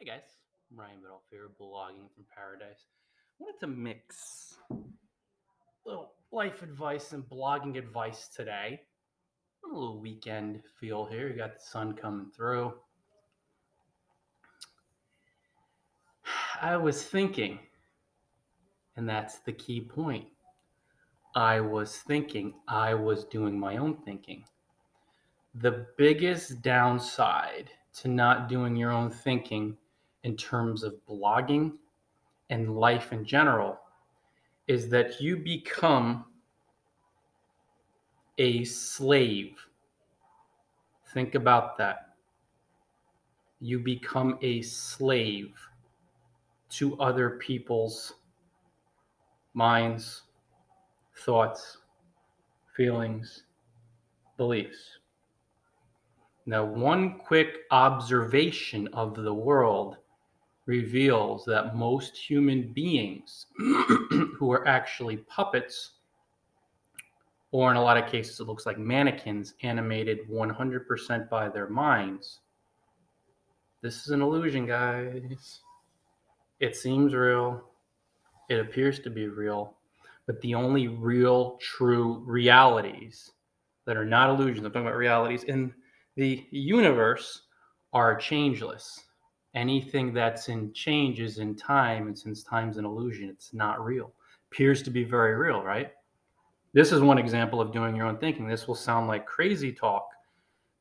Hey guys, I'm Ryan Biddulph here, blogging from paradise. I wanted to mix a little life advice and blogging advice today. A little weekend feel here. You got the sun coming through. I was thinking, and that's the key point. I was thinking, I was doing my own thinking. The biggest downside to not doing your own thinking in terms of blogging and life in general is that you become a slave. Think about that. You become a slave to other people's minds, thoughts, feelings, beliefs. Now, one quick observation of the world reveals that most human beings who are actually puppets, or in a lot of cases, it looks like mannequins animated 100% by their minds. This is an illusion, guys. It seems real, it appears to be real, but the only real, true realities that are not illusions, I'm talking about realities in the universe, are changeless anything that's in change is in time and since time's an illusion it's not real. Appears to be very real right? This is one example of doing your own thinking. This will sound like crazy talk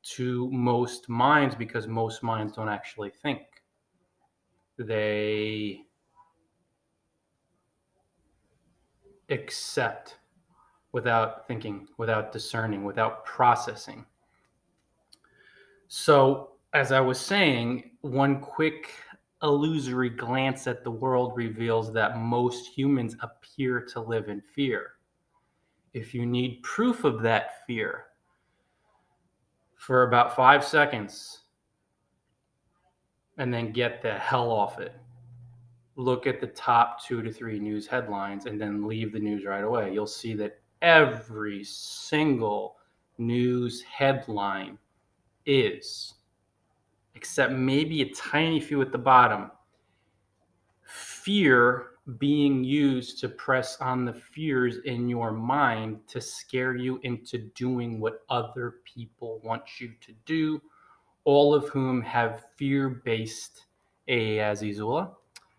to most minds because most minds don't actually think. They accept without thinking without discerning without processing. So as I was saying, one quick illusory glance at the world reveals that most humans appear to live in fear. If you need proof of that fear, for about five seconds, and then get the hell off it. Look at the top two to three news headlines and then leave the news right away. You'll see that every single news headline is except maybe a tiny few at the bottom. Fear being used to press on the fears in your mind to scare you into doing what other people want you to do, all of whom have fear based, Azizula,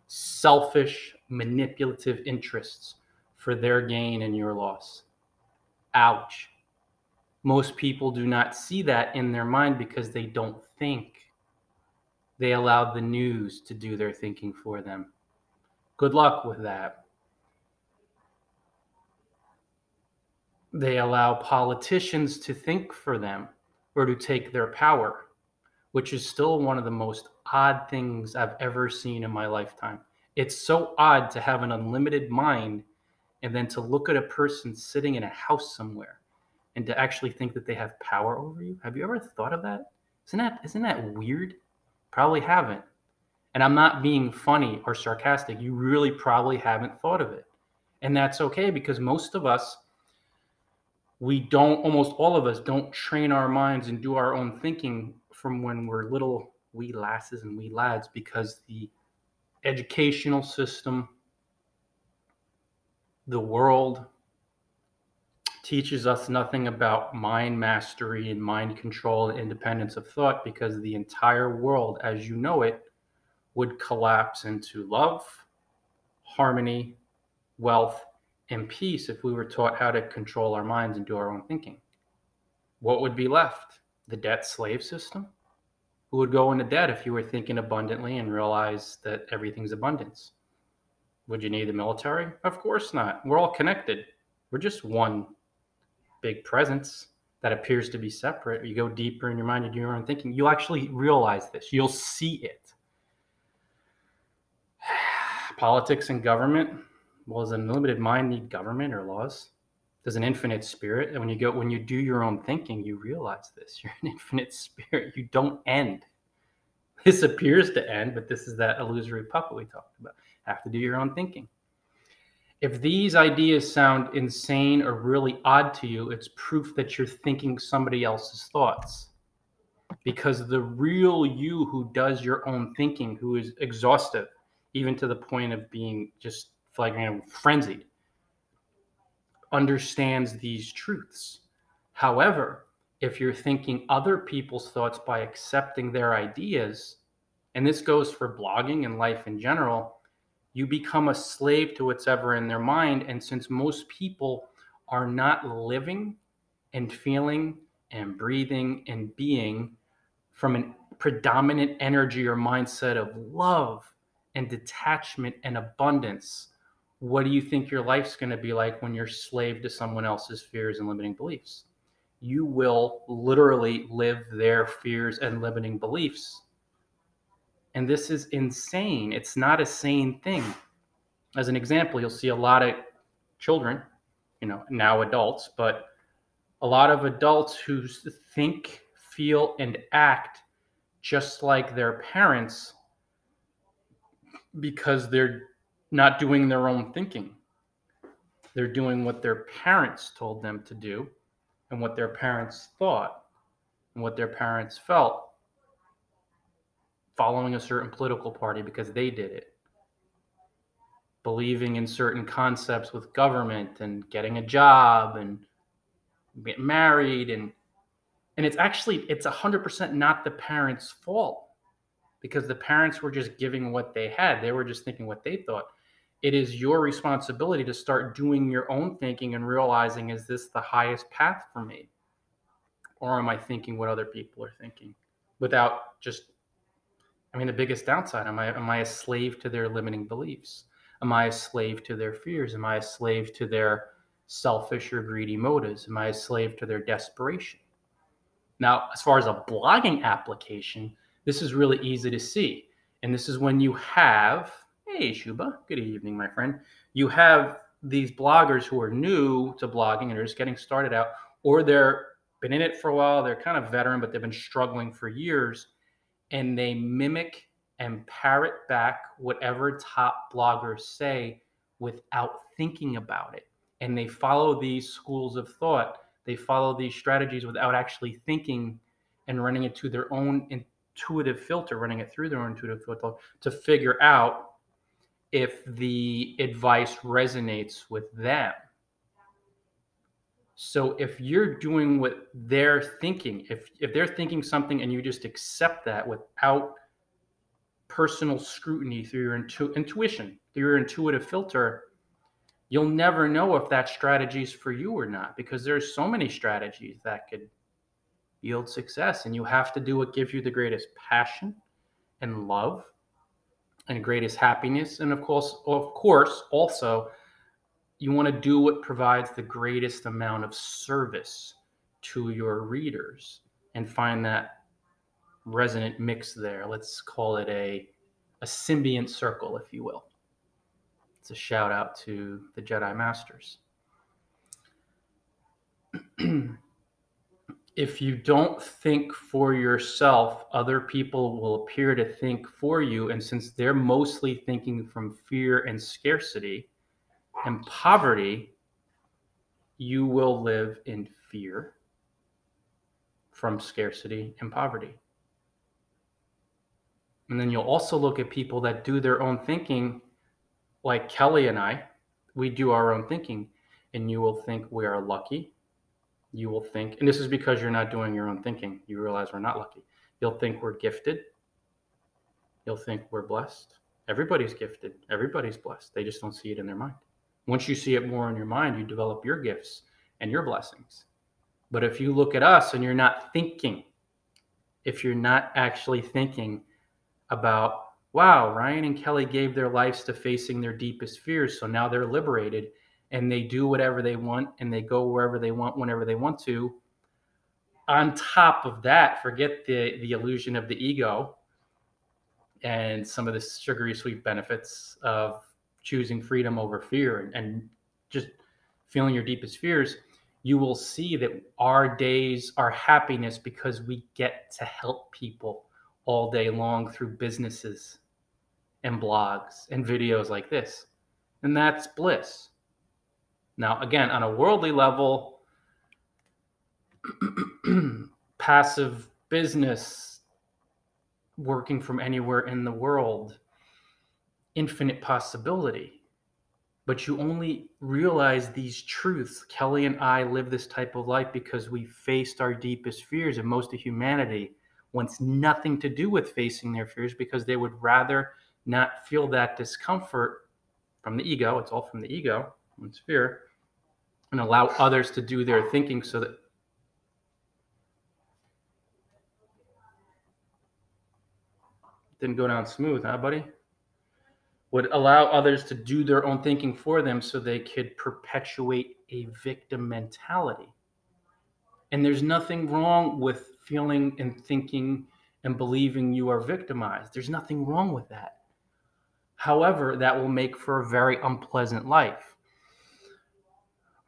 selfish, manipulative interests for their gain and your loss. Ouch. Most people do not see that in their mind because they don't think. They allowed the news to do their thinking for them. Good luck with that. They allow politicians to think for them or to take their power, which is still one of the most odd things I've ever seen in my lifetime. It's so odd to have an unlimited mind and then to look at a person sitting in a house somewhere and to actually think that they have power over you. Have you ever thought of that? Isn't that isn't that weird? Probably haven't. And I'm not being funny or sarcastic. You really probably haven't thought of it. And that's okay because most of us, we don't, almost all of us, don't train our minds and do our own thinking from when we're little wee lasses and wee lads because the educational system, the world, teaches us nothing about mind mastery and mind control and independence of thought because the entire world as you know it would collapse into love, harmony, wealth, and peace if we were taught how to control our minds and do our own thinking. What would be left? The debt slave system? Who would go into debt if you were thinking abundantly and realize that everything's abundance? Would you need the military? Of course not. We're all connected. We're just one big presence that appears to be separate, you go deeper in your mind and do your own thinking, you'll actually realize this. You'll see it. Politics and government. Well, does an unlimited mind need government or laws? Does an infinite spirit? And when you go, when you do your own thinking, you realize this. You're an infinite spirit. You don't end. This appears to end, but this is that illusory puppet we talked about. Have to do your own thinking. If these ideas sound insane or really odd to you, it's proof that you're thinking somebody else's thoughts. because the real you who does your own thinking, who is exhaustive, even to the point of being just flagrant frenzied, understands these truths. However, if you're thinking other people's thoughts by accepting their ideas, and this goes for blogging and life in general, you become a slave to what's ever in their mind. And since most people are not living and feeling and breathing and being from a predominant energy or mindset of love and detachment and abundance, what do you think your life's going to be like when you're slave to someone else's fears and limiting beliefs? You will literally live their fears and limiting beliefs. And this is insane. It's not a sane thing. As an example, you'll see a lot of children, you know, now adults, but a lot of adults who think, feel, and act just like their parents because they're not doing their own thinking. They're doing what their parents told them to do and what their parents thought and what their parents felt, following a certain political party because they did it, believing in certain concepts with government and getting a job and getting married and and it's actually it's 100% not the parents fault because the parents were just giving what they had. They were just thinking what they thought. It is your responsibility to start doing your own thinking and realizing is this the highest path for me? Or am i thinking what other people are thinking without just i mean the biggest downside am i am i a slave to their limiting beliefs am i a slave to their fears am i a slave to their selfish or greedy motives am i a slave to their desperation now as far as a blogging application this is really easy to see and this is when you have Hey, Shuba. Good evening, my friend. You have these bloggers who are new to blogging and are just getting started out, or they're been in it for a while. They're kind of veteran, but they've been struggling for years, and they mimic and parrot back whatever top bloggers say without thinking about it. And they follow these schools of thought. They follow these strategies without actually thinking and running it to their own intuitive filter, running it through their own intuitive filter to figure out if the advice resonates with them. So if you're doing what they're thinking, if if they're thinking something and you just accept that without personal scrutiny through your intu- intuition, through your intuitive filter, you'll never know if that strategy is for you or not because there's so many strategies that could yield success and you have to do what gives you the greatest passion and love and greatest happiness. And of course, of course, also you want to do what provides the greatest amount of service to your readers and find that resonant mix there. Let's call it a a symbiont circle, if you will. It's a shout out to the Jedi Masters. if you don't think for yourself, other people will appear to think for you. And since they're mostly thinking from fear and scarcity and poverty, you will live in fear from scarcity and poverty. And then you'll also look at people that do their own thinking, like Kelly and I. We do our own thinking, and you will think we are lucky you will think, and this is because you're not doing your own thinking. You realize we're not lucky. You'll think we're gifted. You'll think we're blessed. Everybody's gifted. Everybody's blessed. They just don't see it in their mind. Once you see it more in your mind, you develop your gifts and your blessings. But if you look at us and you're not thinking, if you're not actually thinking about, wow, Ryan and Kelly gave their lives to facing their deepest fears, so now they're liberated and they do whatever they want and they go wherever they want whenever they want to on top of that forget the the illusion of the ego and some of the sugary sweet benefits of choosing freedom over fear and, and just feeling your deepest fears you will see that our days are happiness because we get to help people all day long through businesses and blogs and videos like this. And that's bliss. Now, again, on a worldly level, passive business, working from anywhere in the world, infinite possibility. But you only realize these truths. Kelly and I live this type of life because we faced our deepest fears, and most of humanity wants nothing to do with facing their fears because they would rather not feel that discomfort from the ego. It's all from the ego, it's fear, and allow others to do their thinking so that didn't go down smooth, huh, buddy? Would allow others to do their own thinking for them so they could perpetuate a victim mentality. And there's nothing wrong with feeling and thinking and believing you are victimized. There's nothing wrong with that. However, that will make for a very unpleasant life.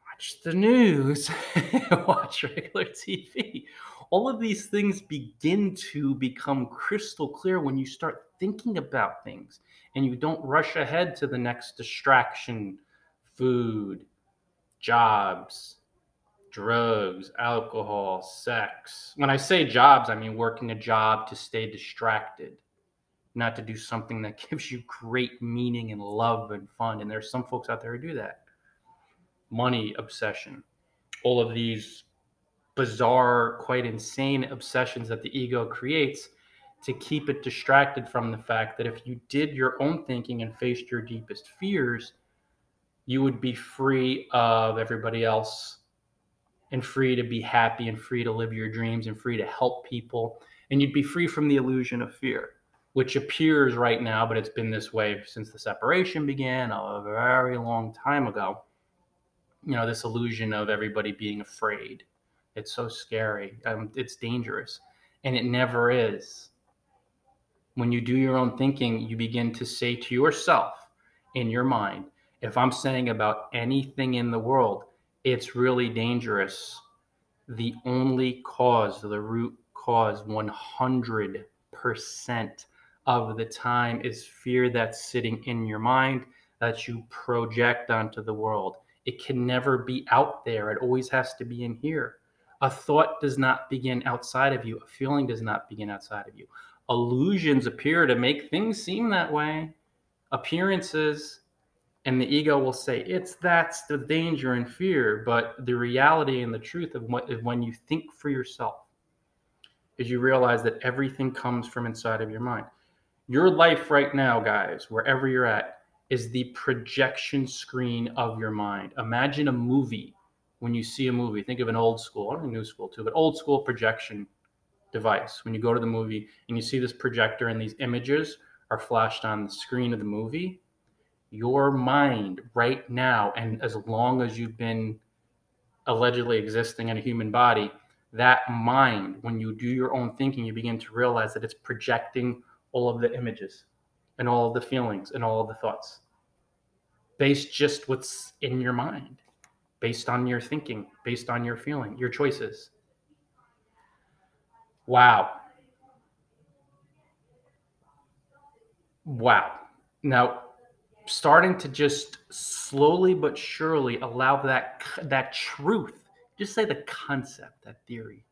Watch the news, watch regular TV. All of these things begin to become crystal clear when you start thinking about things and you don't rush ahead to the next distraction food, jobs, drugs, alcohol, sex. When I say jobs, I mean working a job to stay distracted, not to do something that gives you great meaning and love and fun. And there's some folks out there who do that. Money obsession, all of these bizarre, quite insane obsessions that the ego creates to keep it distracted from the fact that if you did your own thinking and faced your deepest fears, you would be free of everybody else and free to be happy and free to live your dreams and free to help people. And you'd be free from the illusion of fear, which appears right now, but it's been this way since the separation began a very long time ago. You know, this illusion of everybody being afraid. It's so scary. Um, it's dangerous. And it never is. When you do your own thinking, you begin to say to yourself in your mind, if I'm saying about anything in the world, it's really dangerous. The only cause, the root cause, 100% of the time is fear that's sitting in your mind that you project onto the world. It can never be out there, it always has to be in here. A thought does not begin outside of you, a feeling does not begin outside of you. Illusions appear to make things seem that way. Appearances and the ego will say it's that's the danger and fear but the reality and the truth of what is when you think for yourself is you realize that everything comes from inside of your mind your life right now guys wherever you're at is the projection screen of your mind imagine a movie when you see a movie think of an old school or a new school too but old school projection device. When you go to the movie and you see this projector and these images are flashed on the screen of the movie your mind right now, and as long as you've been allegedly existing in a human body, that mind, when you do your own thinking, you begin to realize that it's projecting all of the images and all of the feelings and all of the thoughts based just what's in your mind, based on your thinking, based on your feeling, your choices. Wow. Wow. Now, starting to just slowly but surely allow that that truth just say the concept that theory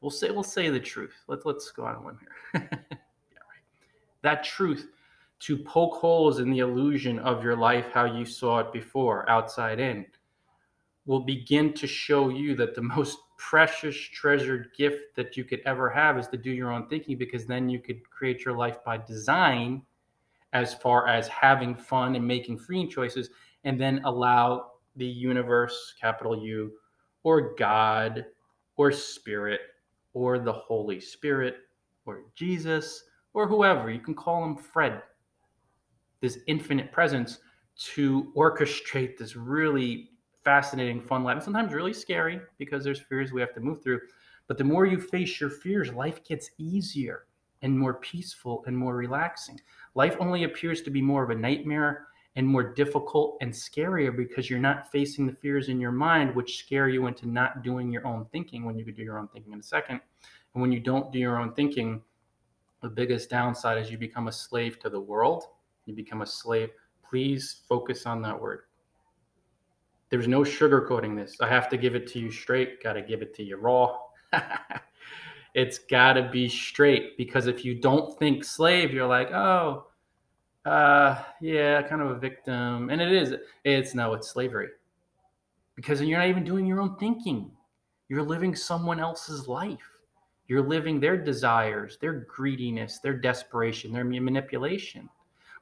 we'll say we'll say the truth let's let's go on a limb here yeah, right. that truth to poke holes in the illusion of your life how you saw it before outside in will begin to show you that the most precious treasured gift that you could ever have is to do your own thinking because then you could create your life by design as far as having fun and making freeing choices, and then allow the universe, capital U, or God, or Spirit, or the Holy Spirit, or Jesus, or whoever, you can call him Fred, this infinite presence to orchestrate this really fascinating, fun life. And sometimes really scary because there's fears we have to move through. But the more you face your fears, life gets easier and more peaceful and more relaxing. Life only appears to be more of a nightmare and more difficult and scarier because you're not facing the fears in your mind, which scare you into not doing your own thinking when you could do your own thinking in a second. And when you don't do your own thinking, the biggest downside is you become a slave to the world. You become a slave. Please focus on that word. There's no sugarcoating this. I have to give it to you straight, got to give it to you raw. it's got to be straight because if you don't think slave, you're like, oh, uh, yeah, kind of a victim. And it is. It's no, it's slavery because you're not even doing your own thinking. You're living someone else's life. You're living their desires, their greediness, their desperation, their manipulation.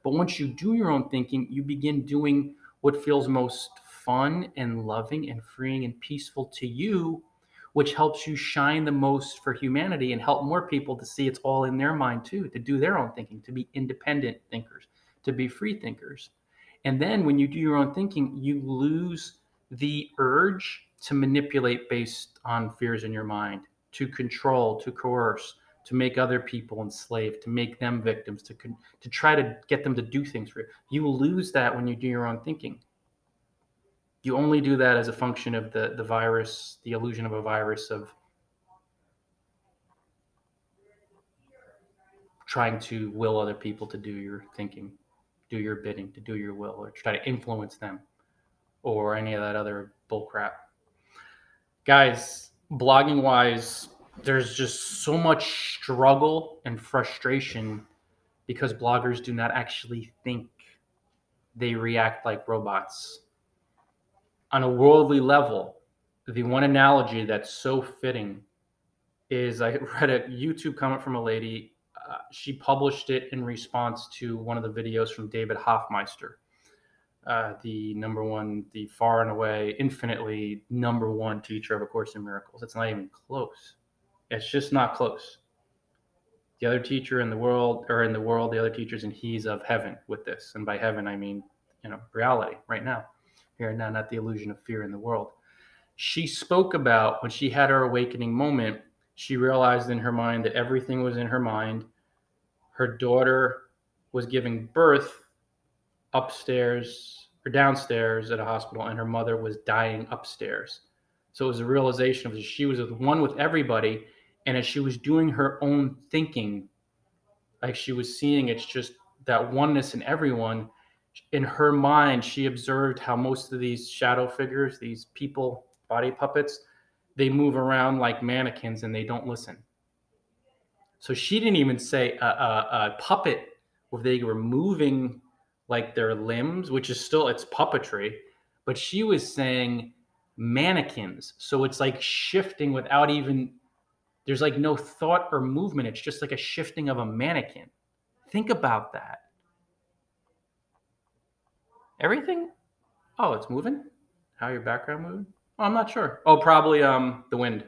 But once you do your own thinking, you begin doing what feels most fun and loving and freeing and peaceful to you, which helps you shine the most for humanity and help more people to see it's all in their mind too, to do their own thinking, to be independent thinkers, to be free thinkers. And then when you do your own thinking, you lose the urge to manipulate based on fears in your mind to control, to coerce, to make other people enslaved, to make them victims, to to try to get them to do things for you. You lose that when you do your own thinking. You only do that as a function of the the virus, the illusion of a virus of trying to will other people to do your thinking, do your bidding, to do your will, or try to influence them, or any of that other bullcrap. Guys, blogging wise, there's just so much struggle and frustration because bloggers do not actually think. They react like robots. On a worldly level, the one analogy that's so fitting is I read a YouTube comment from a lady. Uh, she published it in response to one of the videos from David Hoffmeister uh, the number one, the far and away, infinitely number one teacher of A Course in Miracles. It's not even close. It's just not close. The other teacher in the world, or in the world, the other teachers and he's of heaven with this. And by heaven, I mean, you know, reality right now, here and now, not the illusion of fear in the world. She spoke about when she had her awakening moment, she realized in her mind that everything was in her mind. Her daughter was giving birth upstairs or downstairs at a hospital, and her mother was dying upstairs. So it was a realization of she was one with everybody, and as she was doing her own thinking, like she was seeing it's just that oneness in everyone. In her mind, she observed how most of these shadow figures, these people, body puppets, they move around like mannequins and they don't listen. So she didn't even say a, a, a puppet where they were moving like their limbs, which is still it's puppetry, but she was saying mannequins. So it's like shifting without even there's like no thought or movement. It's just like a shifting of a mannequin. Think about that. Everything? Oh, it's moving? How your background moving? Oh, I'm not sure. Oh, probably um the wind.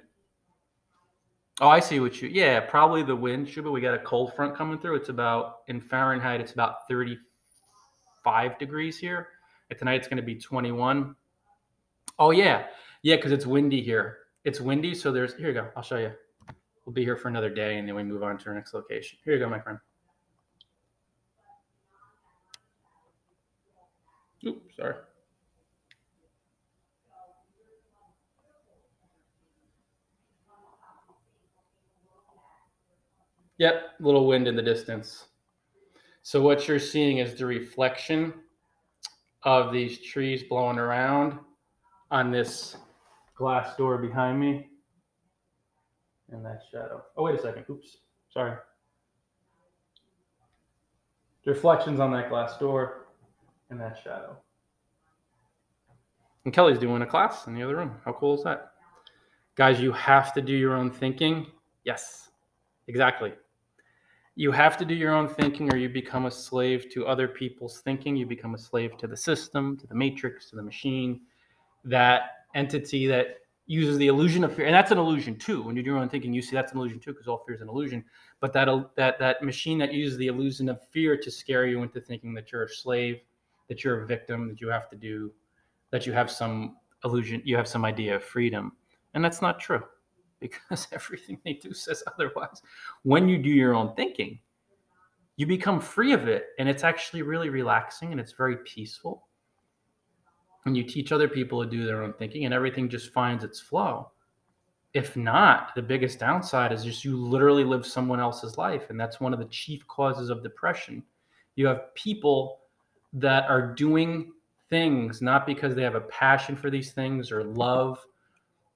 Oh, I see what you. Yeah, probably the wind. Shuba, we got a cold front coming through. It's about in Fahrenheit. It's about 35 degrees here. And tonight it's going to be 21. Oh, yeah. Yeah, because it's windy here. It's windy. So there's, here you go. I'll show you. We'll be here for another day and then we move on to our next location. Here you go, my friend. Oops, sorry. Yep, little wind in the distance. So what you're seeing is the reflection of these trees blowing around on this glass door behind me and that shadow. Oh, wait a second. Oops. Sorry. The reflections on that glass door and that shadow. And Kelly's doing a class in the other room. How cool is that? Guys, you have to do your own thinking. Yes, exactly you have to do your own thinking or you become a slave to other people's thinking you become a slave to the system to the matrix to the machine that entity that uses the illusion of fear and that's an illusion too when you do your own thinking you see that's an illusion too because all fear is an illusion but that that that machine that uses the illusion of fear to scare you into thinking that you're a slave that you're a victim that you have to do that you have some illusion you have some idea of freedom and that's not true because everything they do says otherwise. When you do your own thinking, you become free of it and it's actually really relaxing and it's very peaceful. And you teach other people to do their own thinking and everything just finds its flow. If not, the biggest downside is just you literally live someone else's life. And that's one of the chief causes of depression. You have people that are doing things not because they have a passion for these things or love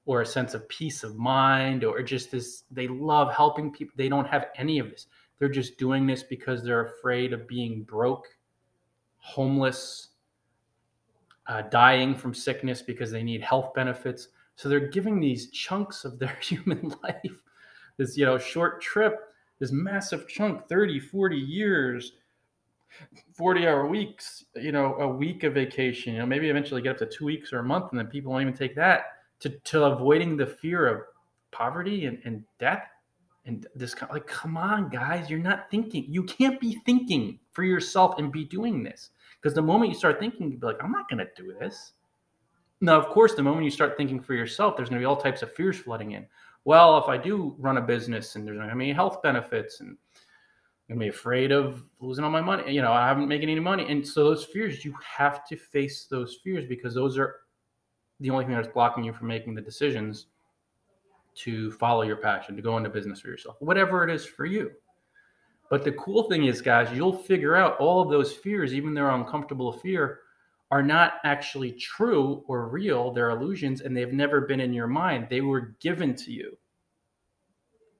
or a sense of peace of mind or just this they love helping people. They don't have any of this. They're just doing this because they're afraid of being broke homeless uh, dying from sickness because they need health benefits. So they're giving these chunks of their human life this you know short trip this massive chunk 30 40 years 40 hour weeks you know a week of vacation you know maybe eventually get up to two weeks or a month and then people won't even take that to, to avoiding the fear of poverty and, and death and this kind like come on guys you're not thinking you can't be thinking for yourself and be doing this because the moment you start thinking you'll be like i'm not going to do this. Now of course the moment you start thinking for yourself there's going to be all types of fears flooding in. Well if i do run a business and there's going to be health benefits and to be afraid of losing all my money you know i haven't making any money and so those fears you have to face those fears because those are the only thing that's blocking you from making the decisions to follow your passion, to go into business for yourself, whatever it is for you. But the cool thing is, guys, you'll figure out all of those fears, even their uncomfortable fear, are not actually true or real. They're illusions and they've never been in your mind. They were given to you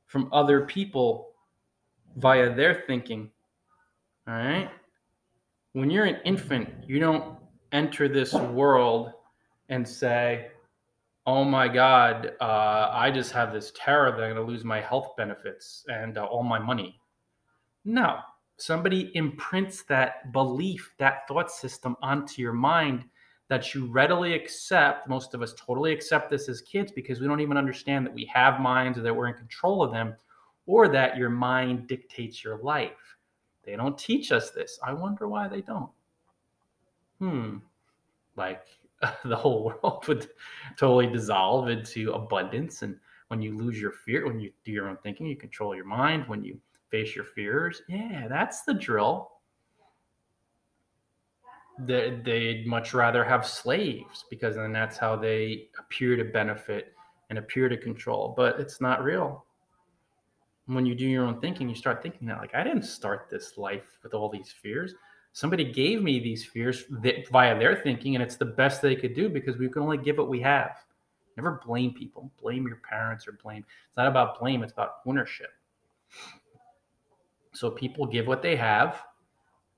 from other people via their thinking. All right. When you're an infant, you don't enter this world and say, oh my God, uh, I just have this terror that I'm going to lose my health benefits and uh, all my money. No, somebody imprints that belief, that thought system onto your mind that you readily accept. Most of us totally accept this as kids because we don't even understand that we have minds or that we're in control of them or that your mind dictates your life. They don't teach us this. I wonder why they don't. Hmm. Like, the whole world would totally dissolve into abundance. And when you lose your fear, when you do your own thinking, you control your mind. When you face your fears, yeah, that's the drill. They, they'd much rather have slaves because then that's how they appear to benefit and appear to control. But it's not real. When you do your own thinking, you start thinking that, like, I didn't start this life with all these fears. Somebody gave me these fears via their thinking and it's the best they could do because we can only give what we have. Never blame people. Blame your parents or blame it's not about blame it's about ownership. So people give what they have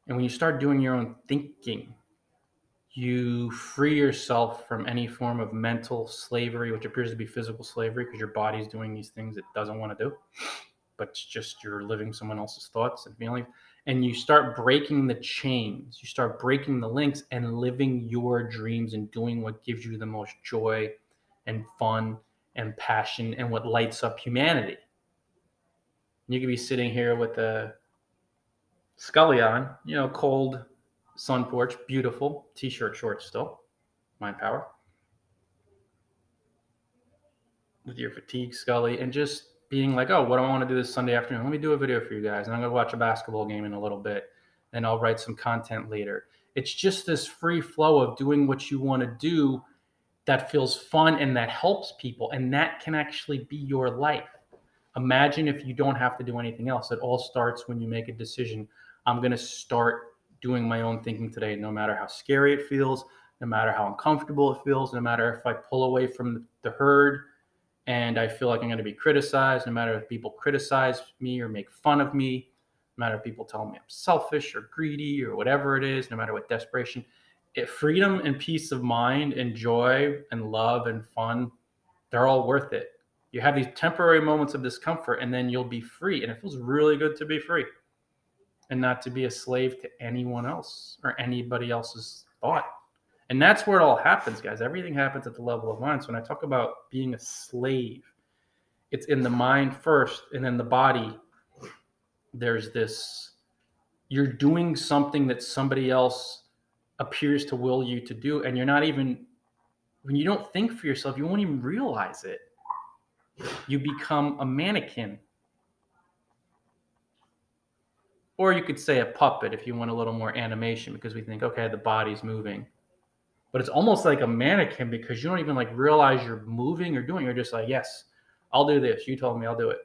and when you start doing your own thinking you free yourself from any form of mental slavery which appears to be physical slavery because your body's doing these things it doesn't want to do but it's just you're living someone else's thoughts and feelings and you start breaking the chains, you start breaking the links and living your dreams and doing what gives you the most joy and fun and passion and what lights up humanity. You could be sitting here with a Scully on, you know, cold sun porch, beautiful t-shirt, shorts still, mind power. With your fatigue, Scully, and just being like, oh, what do I want to do this Sunday afternoon? Let me do a video for you guys. And I'm going to watch a basketball game in a little bit and I'll write some content later. It's just this free flow of doing what you want to do that feels fun and that helps people. And that can actually be your life. Imagine if you don't have to do anything else. It all starts when you make a decision. I'm going to start doing my own thinking today, no matter how scary it feels, no matter how uncomfortable it feels, no matter if I pull away from the herd and I feel like I'm going to be criticized, no matter if people criticize me or make fun of me, no matter if people tell me I'm selfish or greedy or whatever it is, no matter what desperation. It, freedom and peace of mind and joy and love and fun, they're all worth it. You have these temporary moments of discomfort and then you'll be free. And it feels really good to be free and not to be a slave to anyone else or anybody else's thought. And that's where it all happens, guys. Everything happens at the level of mind. So when I talk about being a slave, it's in the mind first, and then the body. There's this you're doing something that somebody else appears to will you to do, and you're not even when you don't think for yourself, you won't even realize it. You become a mannequin. Or you could say a puppet if you want a little more animation because we think, okay, the body's moving but it's almost like a mannequin because you don't even like realize you're moving or doing. You're just like, yes, I'll do this. You told me I'll do it.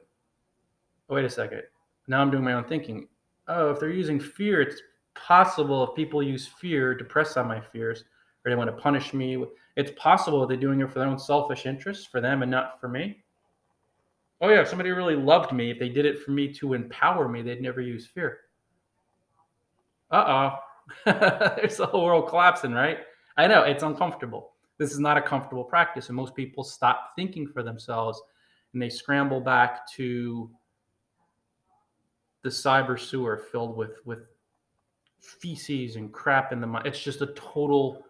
Oh, wait a second. Now I'm doing my own thinking. Oh, if they're using fear, it's possible if people use fear to press on my fears or they want to punish me. It's possible they're doing it for their own selfish interests, for them and not for me. Oh yeah, if somebody really loved me, if they did it for me to empower me, they'd never use fear. Uh oh, there's the whole world collapsing, right? I know it's uncomfortable. This is not a comfortable practice, and most people stop thinking for themselves and they scramble back to the cyber sewer filled with with feces and crap in the mind. It's just a total.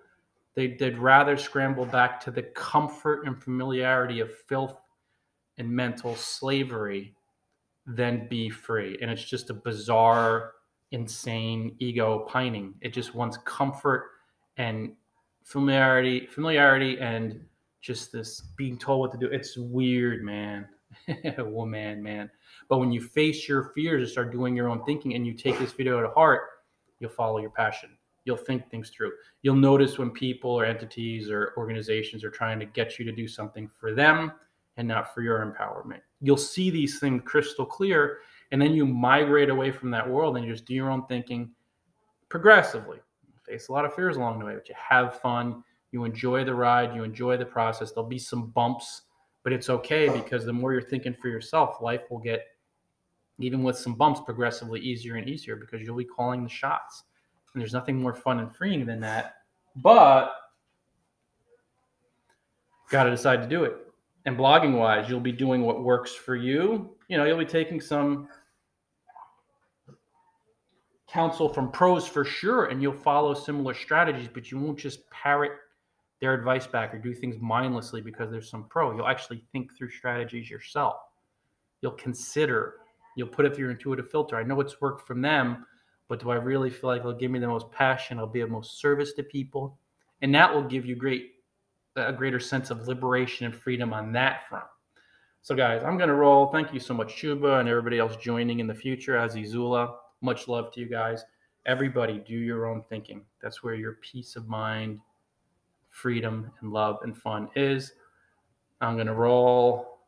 They, they'd rather scramble back to the comfort and familiarity of filth and mental slavery than be free. And it's just a bizarre, insane ego pining. It just wants comfort and familiarity, familiarity, and just this being told what to do. It's weird, man. Woman, man. But when you face your fears and start doing your own thinking and you take this video to heart, you'll follow your passion. You'll think things through. You'll notice when people or entities or organizations are trying to get you to do something for them and not for your empowerment. You'll see these things crystal clear, and then you migrate away from that world and you just do your own thinking progressively. Face a lot of fears along the way, but you have fun. You enjoy the ride. You enjoy the process. There'll be some bumps, but it's okay because the more you're thinking for yourself, life will get, even with some bumps, progressively easier and easier because you'll be calling the shots. And there's nothing more fun and freeing than that. But got to decide to do it and blogging wise, you'll be doing what works for you. You know, you'll be taking some counsel from pros for sure, and you'll follow similar strategies, but you won't just parrot their advice back or do things mindlessly because there's some pro. You'll actually think through strategies yourself. You'll consider, you'll put it through your intuitive filter. I know it's worked from them, but do I really feel like it'll give me the most passion? I'll be of most service to people. And that will give you great a greater sense of liberation and freedom on that front. So, guys, I'm going to roll. Thank you so much, Chuba, and everybody else joining in the future. Azizula, much love to you guys. Everybody, do your own thinking. That's where your peace of mind, freedom, and love and fun is. I'm going to roll.